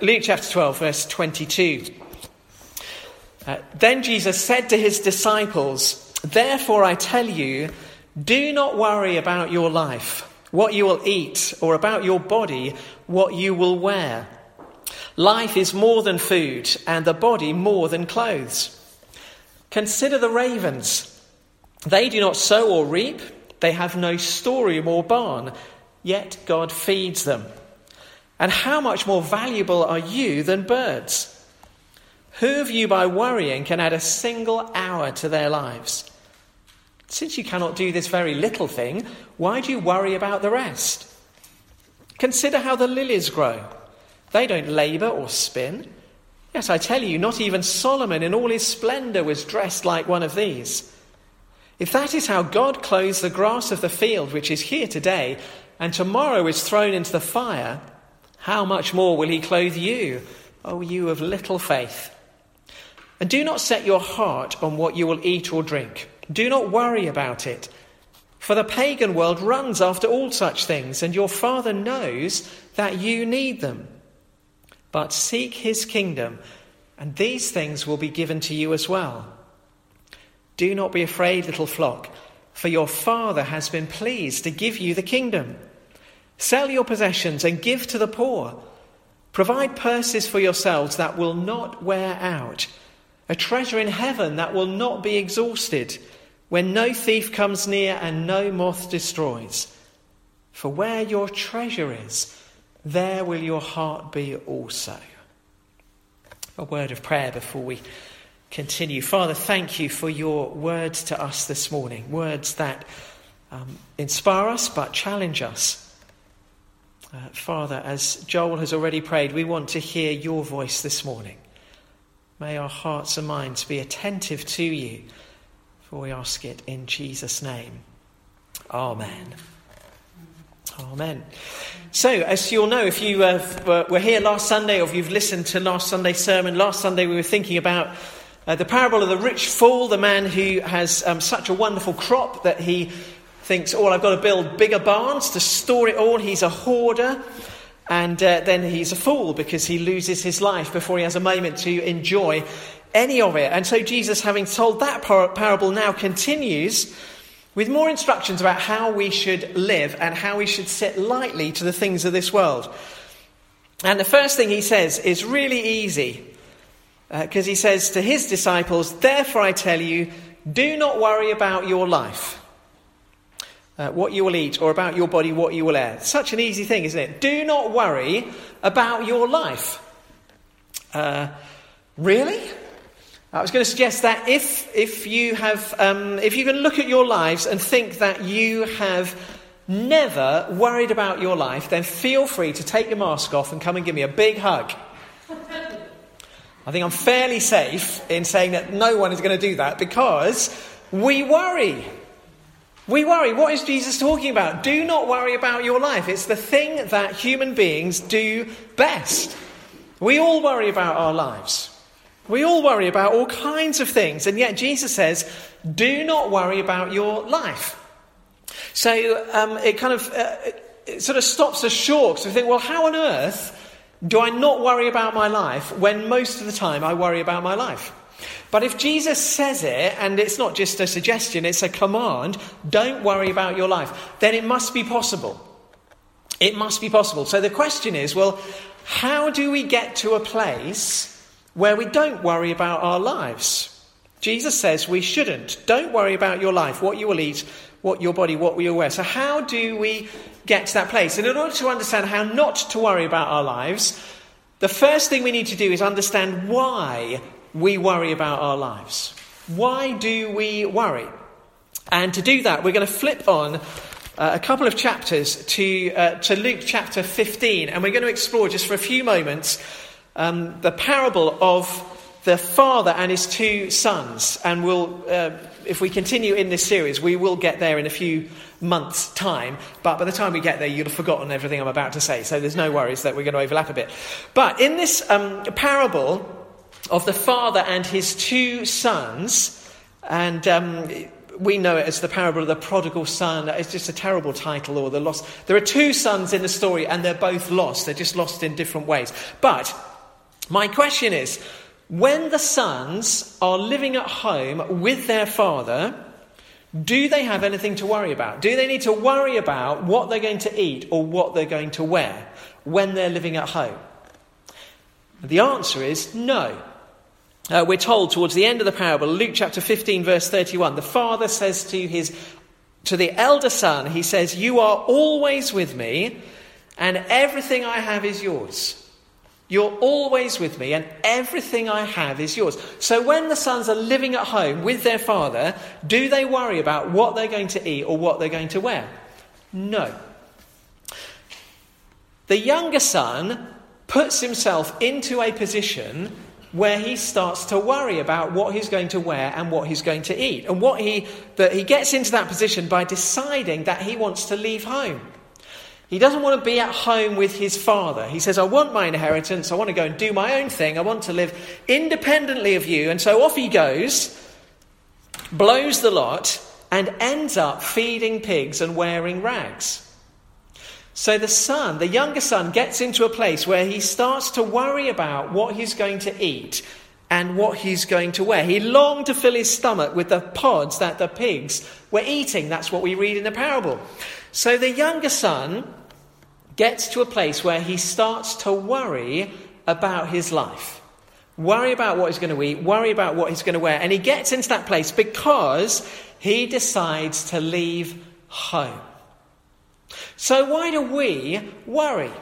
Luke chapter 12, verse 22. Uh, then Jesus said to his disciples, Therefore I tell you, do not worry about your life, what you will eat, or about your body, what you will wear. Life is more than food, and the body more than clothes. Consider the ravens. They do not sow or reap, they have no storeroom or barn, yet God feeds them. And how much more valuable are you than birds? Who of you, by worrying, can add a single hour to their lives? Since you cannot do this very little thing, why do you worry about the rest? Consider how the lilies grow. They don't labour or spin. Yes, I tell you, not even Solomon in all his splendour was dressed like one of these. If that is how God clothes the grass of the field, which is here today, and tomorrow is thrown into the fire, how much more will he clothe you, O you of little faith? And do not set your heart on what you will eat or drink. Do not worry about it. For the pagan world runs after all such things, and your Father knows that you need them. But seek his kingdom, and these things will be given to you as well. Do not be afraid, little flock, for your Father has been pleased to give you the kingdom. Sell your possessions and give to the poor. Provide purses for yourselves that will not wear out, a treasure in heaven that will not be exhausted, when no thief comes near and no moth destroys. For where your treasure is, there will your heart be also. A word of prayer before we continue. Father, thank you for your words to us this morning, words that um, inspire us but challenge us. Uh, Father, as Joel has already prayed, we want to hear your voice this morning. May our hearts and minds be attentive to you, for we ask it in Jesus' name. Amen. Amen. So, as you'll know, if you uh, were here last Sunday or if you've listened to last Sunday's sermon, last Sunday we were thinking about uh, the parable of the rich fool, the man who has um, such a wonderful crop that he thinks, oh, I've got to build bigger barns to store it all. He's a hoarder. And uh, then he's a fool because he loses his life before he has a moment to enjoy any of it. And so Jesus, having told that par- parable, now continues with more instructions about how we should live and how we should sit lightly to the things of this world. And the first thing he says is really easy because uh, he says to his disciples, Therefore I tell you, do not worry about your life uh, what you will eat, or about your body, what you will wear. Such an easy thing, isn't it? Do not worry about your life. Uh, really? I was going to suggest that if, if you have, um, if you can look at your lives and think that you have never worried about your life, then feel free to take your mask off and come and give me a big hug. I think I'm fairly safe in saying that no one is going to do that because we worry. We worry. What is Jesus talking about? Do not worry about your life. It's the thing that human beings do best. We all worry about our lives. We all worry about all kinds of things. And yet Jesus says, do not worry about your life. So um, it kind of uh, it sort of stops us short. So we think, well, how on earth do I not worry about my life when most of the time I worry about my life? But if Jesus says it, and it's not just a suggestion, it's a command, don't worry about your life, then it must be possible. It must be possible. So the question is well, how do we get to a place where we don't worry about our lives? Jesus says we shouldn't. Don't worry about your life, what you will eat, what your body, what you will wear. So, how do we get to that place? And in order to understand how not to worry about our lives, the first thing we need to do is understand why we worry about our lives. Why do we worry? And to do that, we're going to flip on uh, a couple of chapters to, uh, to Luke chapter 15, and we're going to explore just for a few moments um, the parable of the father and his two sons. And we'll, uh, if we continue in this series, we will get there in a few months' time. But by the time we get there, you'll have forgotten everything I'm about to say. So there's no worries that we're going to overlap a bit. But in this um, parable, of the father and his two sons. And um, we know it as the parable of the prodigal son. It's just a terrible title, or the lost. There are two sons in the story, and they're both lost. They're just lost in different ways. But My question is when the sons are living at home with their father, do they have anything to worry about? Do they need to worry about what they're going to eat or what they're going to wear when they're living at home? The answer is no. Uh, we're told towards the end of the parable, Luke chapter 15, verse 31, the father says to his to the elder son, he says, You are always with me, and everything I have is yours. You're always with me, and everything I have is yours. So when the sons are living at home with their father, do they worry about what they're going to eat or what they're going to wear? No. The younger son puts himself into a position where he starts to worry about what he's going to wear and what he's going to eat. And what he, that he gets into that position by deciding that he wants to leave home. He doesn't want to be at home with his father. He says, I want my inheritance. I want to go and do my own thing. I want to live independently of you. And so off he goes, blows the lot, and ends up feeding pigs and wearing rags. So the son, the younger son, gets into a place where he starts to worry about what he's going to eat and what he's going to wear. He longed to fill his stomach with the pods that the pigs were eating. That's what we read in the parable. So the younger son gets to a place where he starts to worry about his life. Worry about what he's going to eat, worry about what he's going to wear. And he gets into that place because he decides to leave home. So, why do we worry?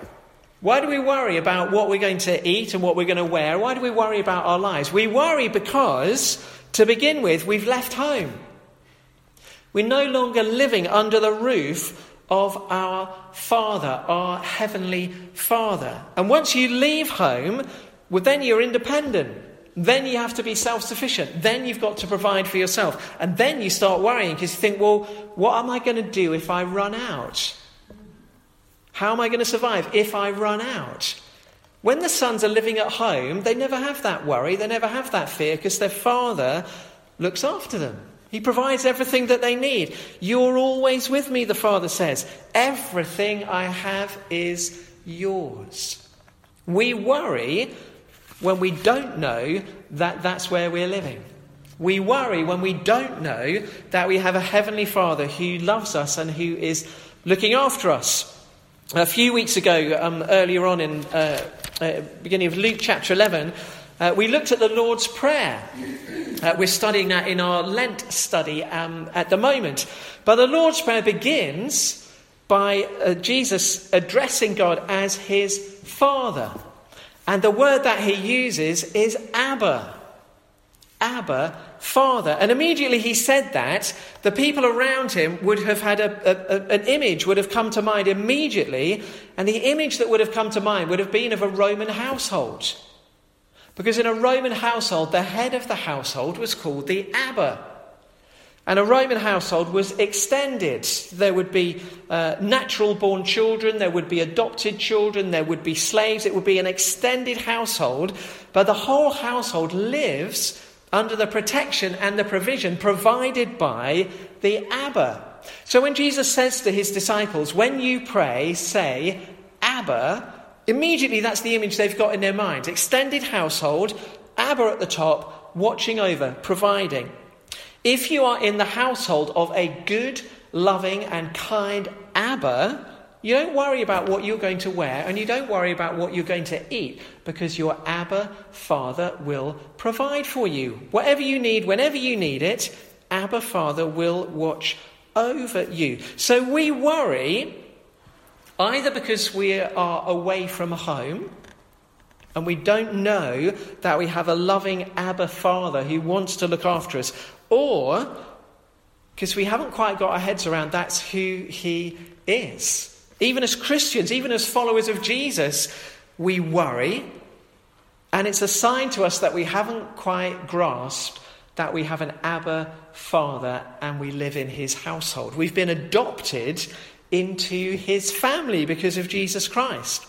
Why do we worry about what we're going to eat and what we're going to wear? Why do we worry about our lives? We worry because, to begin with, we've left home. We're no longer living under the roof of our Father, our Heavenly Father. And once you leave home, well, then you're independent. Then you have to be self sufficient. Then you've got to provide for yourself. And then you start worrying because you think, well, what am I going to do if I run out? How am I going to survive if I run out? When the sons are living at home, they never have that worry, they never have that fear because their father looks after them. He provides everything that they need. You're always with me, the Father says. Everything I have is yours. We worry when we don't know that that's where we're living. We worry when we don't know that we have a Heavenly Father who loves us and who is looking after us. A few weeks ago, um, earlier on in uh, uh, beginning of Luke chapter 11, uh, we looked at the Lord's Prayer. Uh, we're studying that in our Lent study um, at the moment. But the Lord's Prayer begins by uh, Jesus addressing God as his Father. And the word that he uses is Abba. Abba, Father. And immediately he said that, the people around him would have had a, a, an image, would have come to mind immediately. And the image that would have come to mind would have been of a Roman household. Because in a Roman household, the head of the household was called the Abba. And a Roman household was extended. There would be uh, natural born children, there would be adopted children, there would be slaves. It would be an extended household, but the whole household lives under the protection and the provision provided by the Abba. So when Jesus says to his disciples, When you pray, say, Abba, Immediately, that's the image they've got in their minds. Extended household, Abba at the top, watching over, providing. If you are in the household of a good, loving, and kind Abba, you don't worry about what you're going to wear and you don't worry about what you're going to eat because your Abba Father will provide for you. Whatever you need, whenever you need it, Abba Father will watch over you. So we worry Either because we are away from home and we don't know that we have a loving Abba Father who wants to look after us, or because we haven't quite got our heads around that's who He is. Even as Christians, even as followers of Jesus, we worry, and it's a sign to us that we haven't quite grasped that we have an Abba Father and we live in His household. We've been adopted into his family because of Jesus Christ.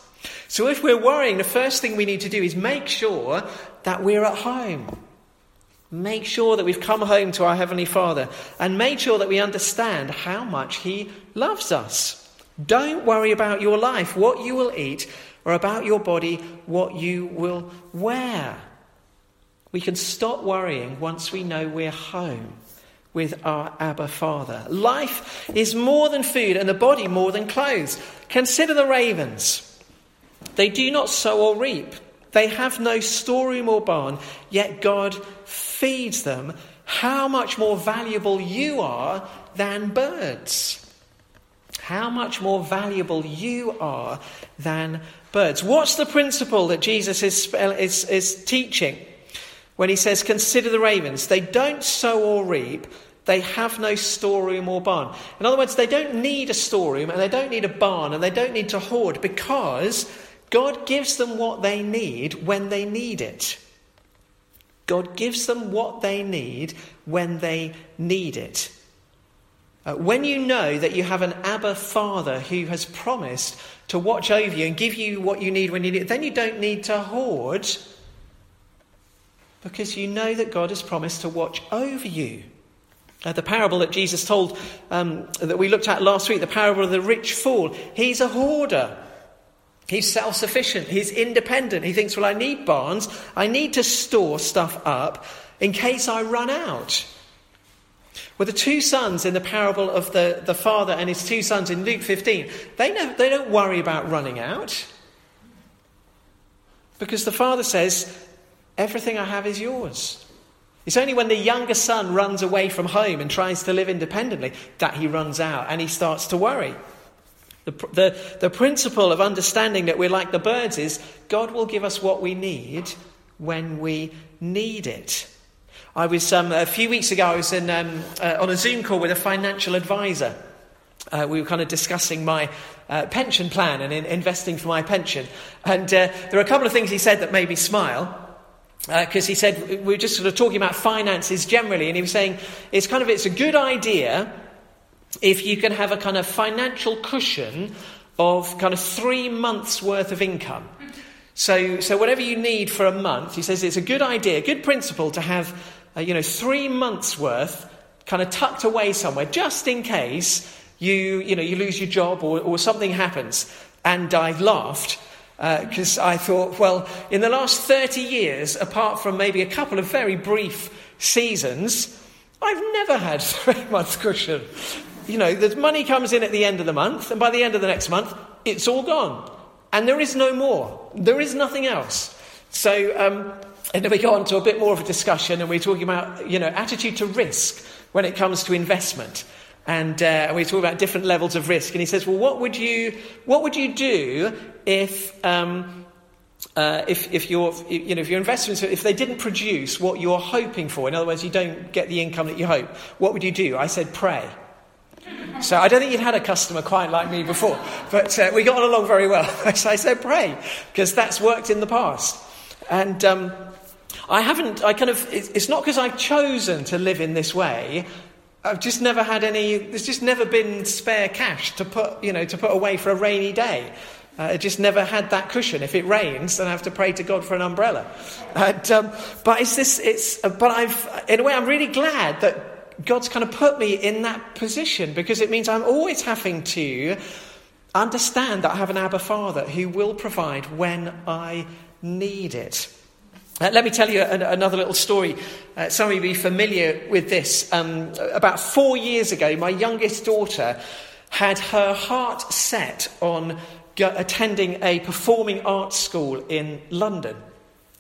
So if we're worrying, the first thing we need to do is make sure that we're at home. Make sure that we've come home to our Heavenly Father and make sure that we understand how much He loves us. Don't worry about your life, what you will eat, or about your body what you will wear. We can stop worrying once we know we're home with our Abba Father. Life is more than food and the body more than clothes. Consider the ravens. They do not sow or reap, they have no storeroom or barn, yet God feeds them. How much more valuable you are than birds. How much more valuable you are than birds. What's the principle that Jesus is, uh, is, is teaching when he says, Consider the ravens? They don't sow or reap, they have no storeroom or barn. In other words, they don't need a storeroom and they don't need a barn and they don't need to hoard because God gives them what they need when they need it. God gives them what they need when they need it. Uh, when you know that you have an Abba Father who has promised to watch over you and give you what you need when you need it, then you don't need to hoard because you know that God has promised to watch over you. Uh, the parable that Jesus told um, that we looked at last week, the parable of the rich fool, he's a hoarder. He's self sufficient. He's independent. He thinks, well, I need barns. I need to store stuff up in case I run out. Well, the two sons in the parable of the, the father and his two sons in Luke 15, they, know, they don't worry about running out. Because the father says, Everything I have is yours. It's only when the younger son runs away from home and tries to live independently that he runs out and he starts to worry. The, the, the principle of understanding that we're like the birds is God will give us what we need when we need it. I was um, a few weeks ago. I was in, um, uh, on a Zoom call with a financial advisor. Uh, we were kind of discussing my uh, pension plan and in investing for my pension. And uh, there are a couple of things he said that made me smile. Because uh, he said we were just sort of talking about finances generally, and he was saying it's kind of it's a good idea if you can have a kind of financial cushion of kind of three months worth of income. So, so whatever you need for a month, he says it's a good idea, good principle to have uh, you know, three months worth kind of tucked away somewhere just in case you, you, know, you lose your job or, or something happens. And I laughed because uh, I thought, well, in the last 30 years, apart from maybe a couple of very brief seasons, I've never had three months cushion. You know, the money comes in at the end of the month, and by the end of the next month, it's all gone. And there is no more. There is nothing else. So, um, and then we go on to a bit more of a discussion, and we're talking about, you know, attitude to risk when it comes to investment. And uh, we talk about different levels of risk. And he says, well, what would you, what would you do if, um, uh, if, if, your, you know, if your investments, if they didn't produce what you're hoping for, in other words, you don't get the income that you hope, what would you do? I said, pray. So I don't think you'd had a customer quite like me before, but uh, we got along very well. so I said, pray, because that's worked in the past. And um, I haven't, I kind of, it's not because I've chosen to live in this way. I've just never had any, there's just never been spare cash to put, you know, to put away for a rainy day. Uh, I just never had that cushion. If it rains, then I have to pray to God for an umbrella. And, um, but it's this, it's, but I've, in a way, I'm really glad that God's kind of put me in that position because it means I'm always having to understand that I have an Abba Father who will provide when I need it. Uh, let me tell you an, another little story. Uh, some of you will be familiar with this. Um, about four years ago, my youngest daughter had her heart set on attending a performing arts school in London.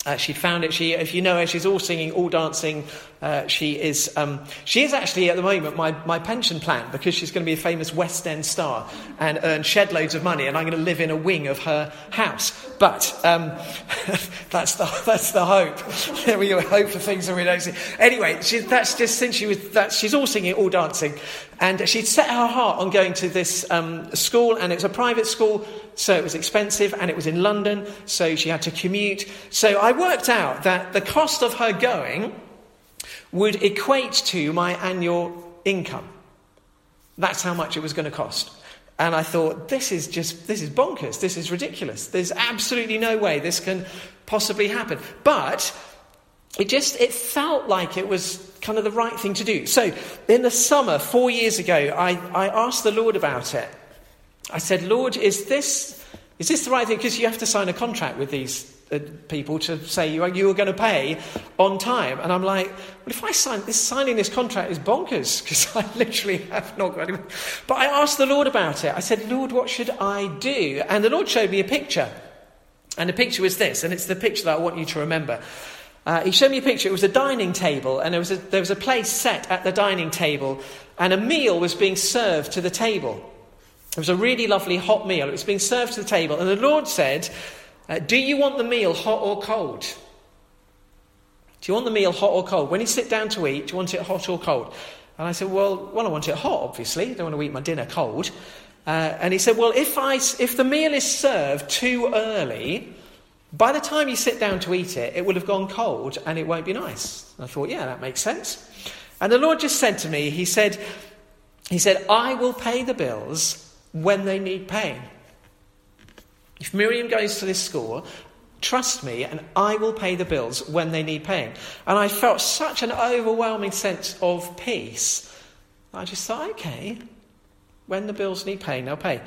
Uh, she found it. She, if you know her, she's all singing, all dancing. Uh, she is. Um, she is actually at the moment my, my pension plan because she's going to be a famous West End star and earn shed loads of money, and I'm going to live in a wing of her house. But um, that's the that's the hope. we hope for things that we don't see. Anyway, she, that's just since she was. That, she's all singing, all dancing, and she'd set her heart on going to this um, school, and it's a private school. So it was expensive and it was in London, so she had to commute. So I worked out that the cost of her going would equate to my annual income. That's how much it was going to cost. And I thought, this is just, this is bonkers. This is ridiculous. There's absolutely no way this can possibly happen. But it just, it felt like it was kind of the right thing to do. So in the summer, four years ago, I, I asked the Lord about it. I said, Lord, is this Is this the right thing? Because you have to sign a contract with these uh, people to say you are, you are going to pay on time. And I'm like, well, if I sign this, signing this contract is bonkers because I literally have not got any. But I asked the Lord about it. I said, Lord, what should I do? And the Lord showed me a picture. And the picture was this, and it's the picture that I want you to remember. Uh, he showed me a picture. It was a dining table, and there was a, there was a place set at the dining table, and a meal was being served to the table. It was a really lovely hot meal. It was being served to the table, and the Lord said, uh, Do you want the meal hot or cold? Do you want the meal hot or cold? When you sit down to eat, do you want it hot or cold? And I said, Well, well I want it hot, obviously. I don't want to eat my dinner cold. Uh, and he said, Well, if, I, if the meal is served too early, by the time you sit down to eat it, it will have gone cold and it won't be nice. And I thought, Yeah, that makes sense. And the Lord just said to me, He said, he said I will pay the bills when they need paying. If Miriam goes to this school, trust me, and I will pay the bills when they need paying. And I felt such an overwhelming sense of peace. I just thought, okay, when the bills need paying, they'll pay.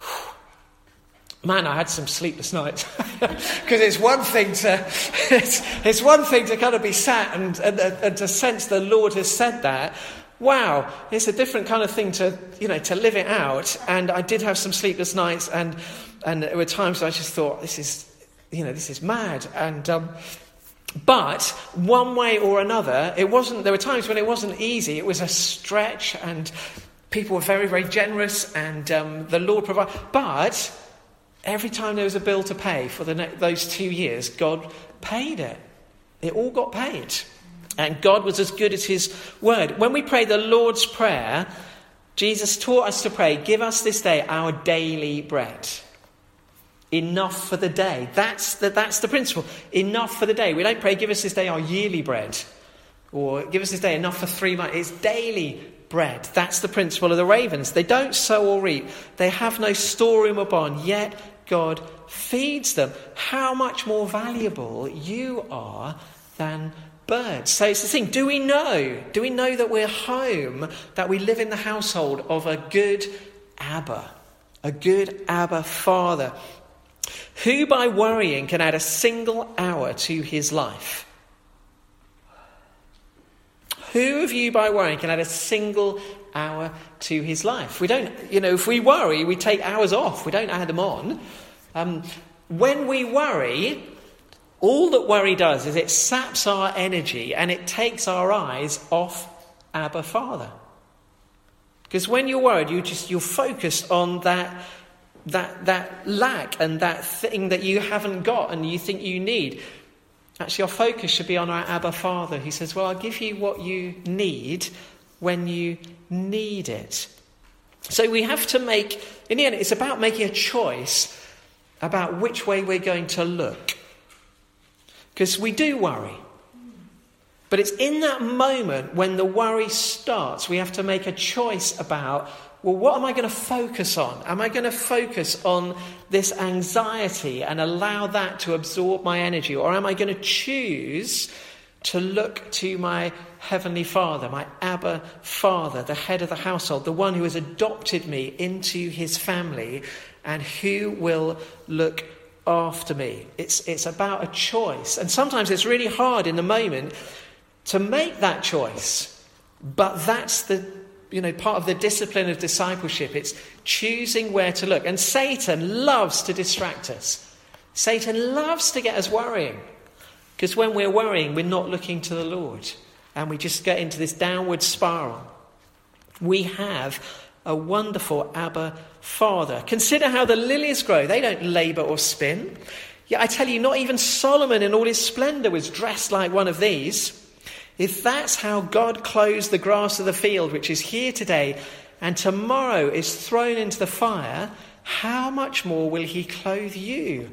Man, I had some sleepless nights because it's one thing to it's, it's, one thing to kind of be sat and, and, and to sense the Lord has said that. Wow, it's a different kind of thing to you know to live it out. And I did have some sleepless nights, and and there were times I just thought this is you know this is mad. And um, but one way or another, it wasn't. There were times when it wasn't easy. It was a stretch, and people were very, very generous, and um, the Lord provided. But every time there was a bill to pay for ne- those two years, God paid it. It all got paid. And God was as good as His word. When we pray the Lord's Prayer, Jesus taught us to pray, Give us this day our daily bread. Enough for the day. That's the, that's the principle. Enough for the day. We don't pray, Give us this day our yearly bread. Or give us this day enough for three months. It's daily bread. That's the principle of the ravens. They don't sow or reap, they have no storeroom or barn, yet God feeds them. How much more valuable you are than birds. So it's the thing do we know? Do we know that we're home, that we live in the household of a good Abba, a good Abba father? Who by worrying can add a single hour to his life? Who of you, by worrying, can add a single hour to his life? We don't, you know, if we worry, we take hours off, we don't add them on. Um, when we worry, all that worry does is it saps our energy and it takes our eyes off Abba Father. Because when you're worried, you just you're focused on that that that lack and that thing that you haven't got and you think you need. Actually, our focus should be on our Abba Father. He says, Well, I'll give you what you need when you need it. So we have to make, in the end, it's about making a choice about which way we're going to look. Because we do worry. But it's in that moment when the worry starts, we have to make a choice about well, what am I going to focus on? Am I going to focus on this anxiety and allow that to absorb my energy? Or am I going to choose to look to my Heavenly Father, my Abba Father, the head of the household, the one who has adopted me into his family and who will look after me? It's, it's about a choice. And sometimes it's really hard in the moment to make that choice. But that's the you know, part of the discipline of discipleship. It's choosing where to look. And Satan loves to distract us. Satan loves to get us worrying. Because when we're worrying, we're not looking to the Lord. And we just get into this downward spiral. We have a wonderful Abba Father. Consider how the lilies grow. They don't labour or spin. Yet I tell you, not even Solomon in all his splendour was dressed like one of these. If that's how God clothes the grass of the field, which is here today and tomorrow is thrown into the fire, how much more will he clothe you?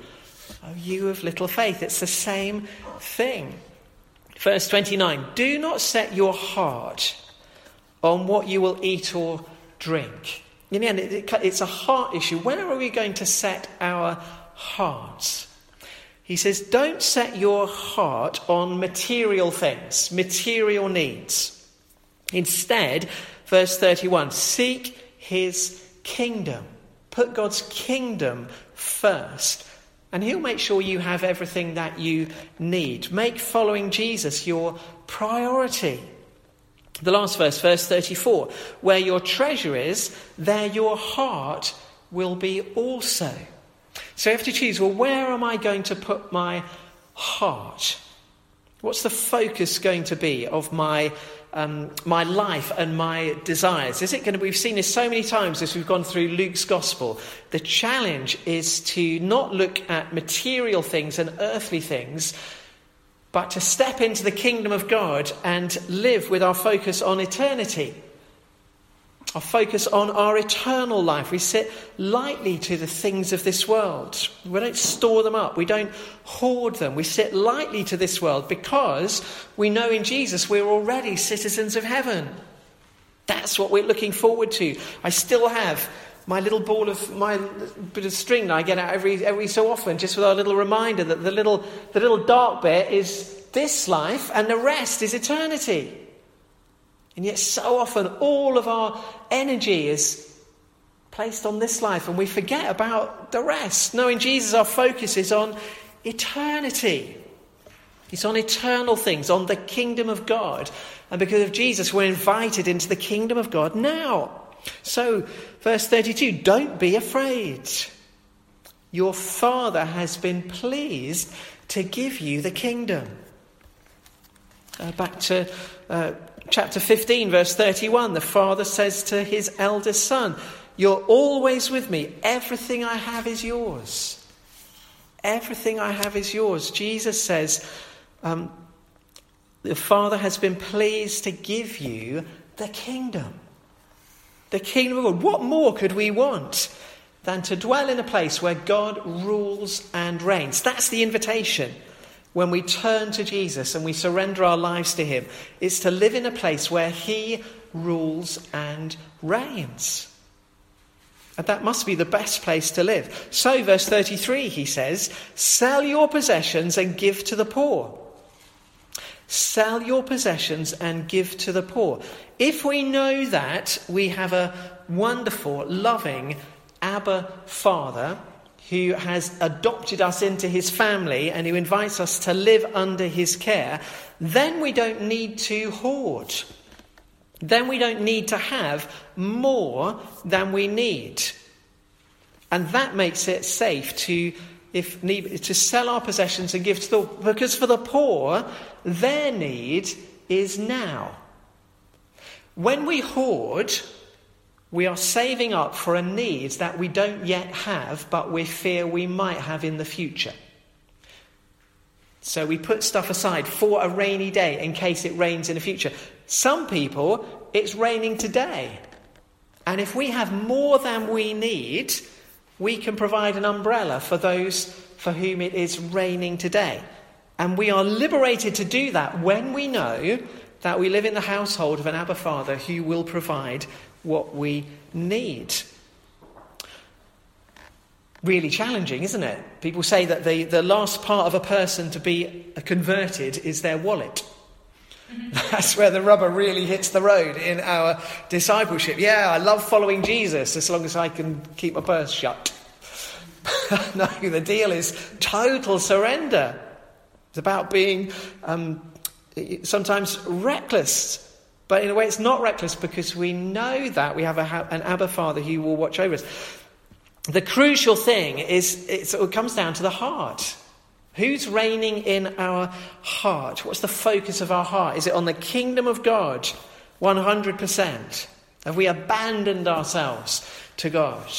Oh, you of little faith. It's the same thing. Verse 29 Do not set your heart on what you will eat or drink. In the end, it's a heart issue. Where are we going to set our hearts? He says, Don't set your heart on material things, material needs. Instead, verse 31, seek his kingdom. Put God's kingdom first, and He'll make sure you have everything that you need. Make following Jesus your priority. The last verse, verse 34 where your treasure is, there your heart will be also. So you have to choose well, where am I going to put my heart? What's the focus going to be of my, um, my life and my desires? Is it going to, be, we've seen this so many times as we've gone through Luke's gospel. The challenge is to not look at material things and earthly things, but to step into the kingdom of God and live with our focus on eternity. Our focus on our eternal life. We sit lightly to the things of this world. We don't store them up. We don't hoard them. We sit lightly to this world because we know in Jesus we're already citizens of heaven. That's what we're looking forward to. I still have my little ball of my bit of string that I get out every every so often, just with our little reminder that the little the little dark bit is this life and the rest is eternity. And yet, so often, all of our energy is placed on this life and we forget about the rest. Knowing Jesus, our focus is on eternity. It's on eternal things, on the kingdom of God. And because of Jesus, we're invited into the kingdom of God now. So, verse 32 don't be afraid. Your Father has been pleased to give you the kingdom. Uh, back to uh, chapter 15, verse 31, the father says to his eldest son, You're always with me. Everything I have is yours. Everything I have is yours. Jesus says, um, The Father has been pleased to give you the kingdom. The kingdom of God. What more could we want than to dwell in a place where God rules and reigns? That's the invitation when we turn to Jesus and we surrender our lives to Him, is to live in a place where He rules and reigns. And that must be the best place to live. So, verse 33, he says, Sell your possessions and give to the poor. Sell your possessions and give to the poor. If we know that we have a wonderful, loving Abba Father, who has adopted us into his family and who invites us to live under his care, then we don't need to hoard. Then we don't need to have more than we need. And that makes it safe to, if need, to sell our possessions and give to the because for the poor, their need is now. When we hoard, we are saving up for a need that we don't yet have, but we fear we might have in the future. So we put stuff aside for a rainy day in case it rains in the future. Some people, it's raining today. And if we have more than we need, we can provide an umbrella for those for whom it is raining today. And we are liberated to do that when we know that we live in the household of an Abba Father who will provide what we need. Really challenging, isn't it? People say that the, the last part of a person to be converted is their wallet. That's where the rubber really hits the road in our discipleship. Yeah, I love following Jesus as long as I can keep my purse shut. no, the deal is total surrender. It's about being um, sometimes reckless but in a way, it's not reckless because we know that we have a, an Abba Father who will watch over us. The crucial thing is it comes down to the heart. Who's reigning in our heart? What's the focus of our heart? Is it on the kingdom of God 100%? Have we abandoned ourselves to God?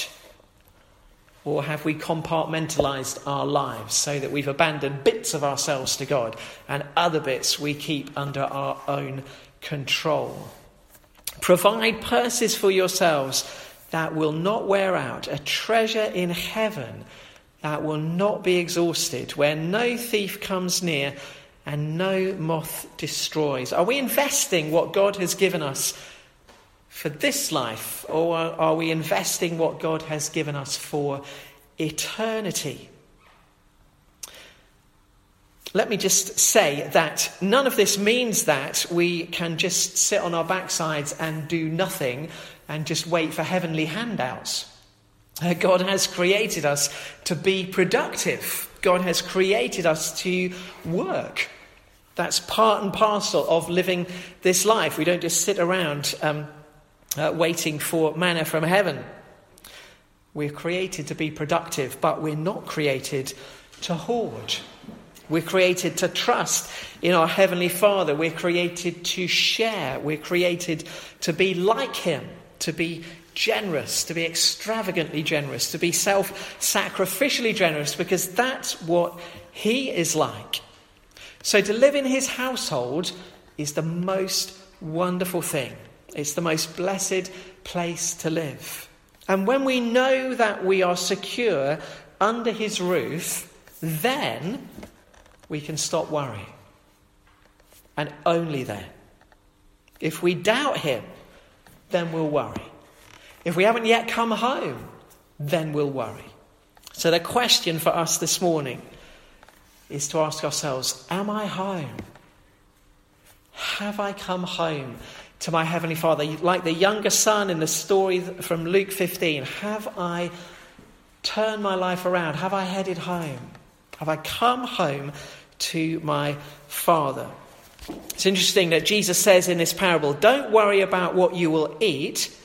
Or have we compartmentalized our lives so that we've abandoned bits of ourselves to God and other bits we keep under our own control. Provide purses for yourselves that will not wear out, a treasure in heaven that will not be exhausted, where no thief comes near and no moth destroys. Are we investing what God has given us for this life, or are we investing what God has given us for eternity? Let me just say that none of this means that we can just sit on our backsides and do nothing and just wait for heavenly handouts. Uh, God has created us to be productive. God has created us to work. That's part and parcel of living this life. We don't just sit around um, uh, waiting for manna from heaven. We're created to be productive, but we're not created to hoard. We're created to trust in our Heavenly Father. We're created to share. We're created to be like Him, to be generous, to be extravagantly generous, to be self sacrificially generous, because that's what He is like. So to live in His household is the most wonderful thing. It's the most blessed place to live. And when we know that we are secure under His roof, then we can stop worrying. And only then. If we doubt Him, then we'll worry. If we haven't yet come home, then we'll worry. So, the question for us this morning is to ask ourselves Am I home? Have I come home to my Heavenly Father? Like the younger son in the story from Luke 15, have I turned my life around? Have I headed home? Have I come home to my Father? It's interesting that Jesus says in this parable, Don't worry about what you will eat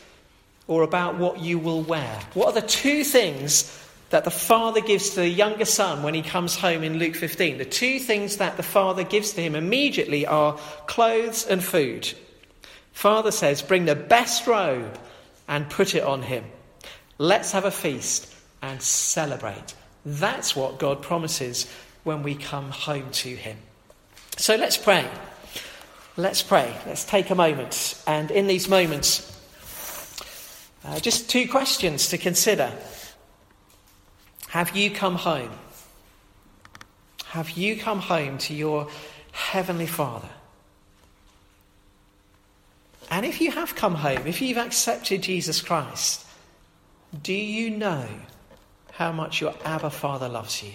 or about what you will wear? What are the two things that the father gives to the younger son when he comes home in Luke 15? The two things that the father gives to him immediately are clothes and food. Father says, Bring the best robe and put it on him. Let's have a feast and celebrate. That's what God promises when we come home to him. So let's pray. Let's pray. Let's take a moment. And in these moments, uh, just two questions to consider. Have you come home? Have you come home to your Heavenly Father? And if you have come home, if you've accepted Jesus Christ, do you know how much your Abba Father loves you?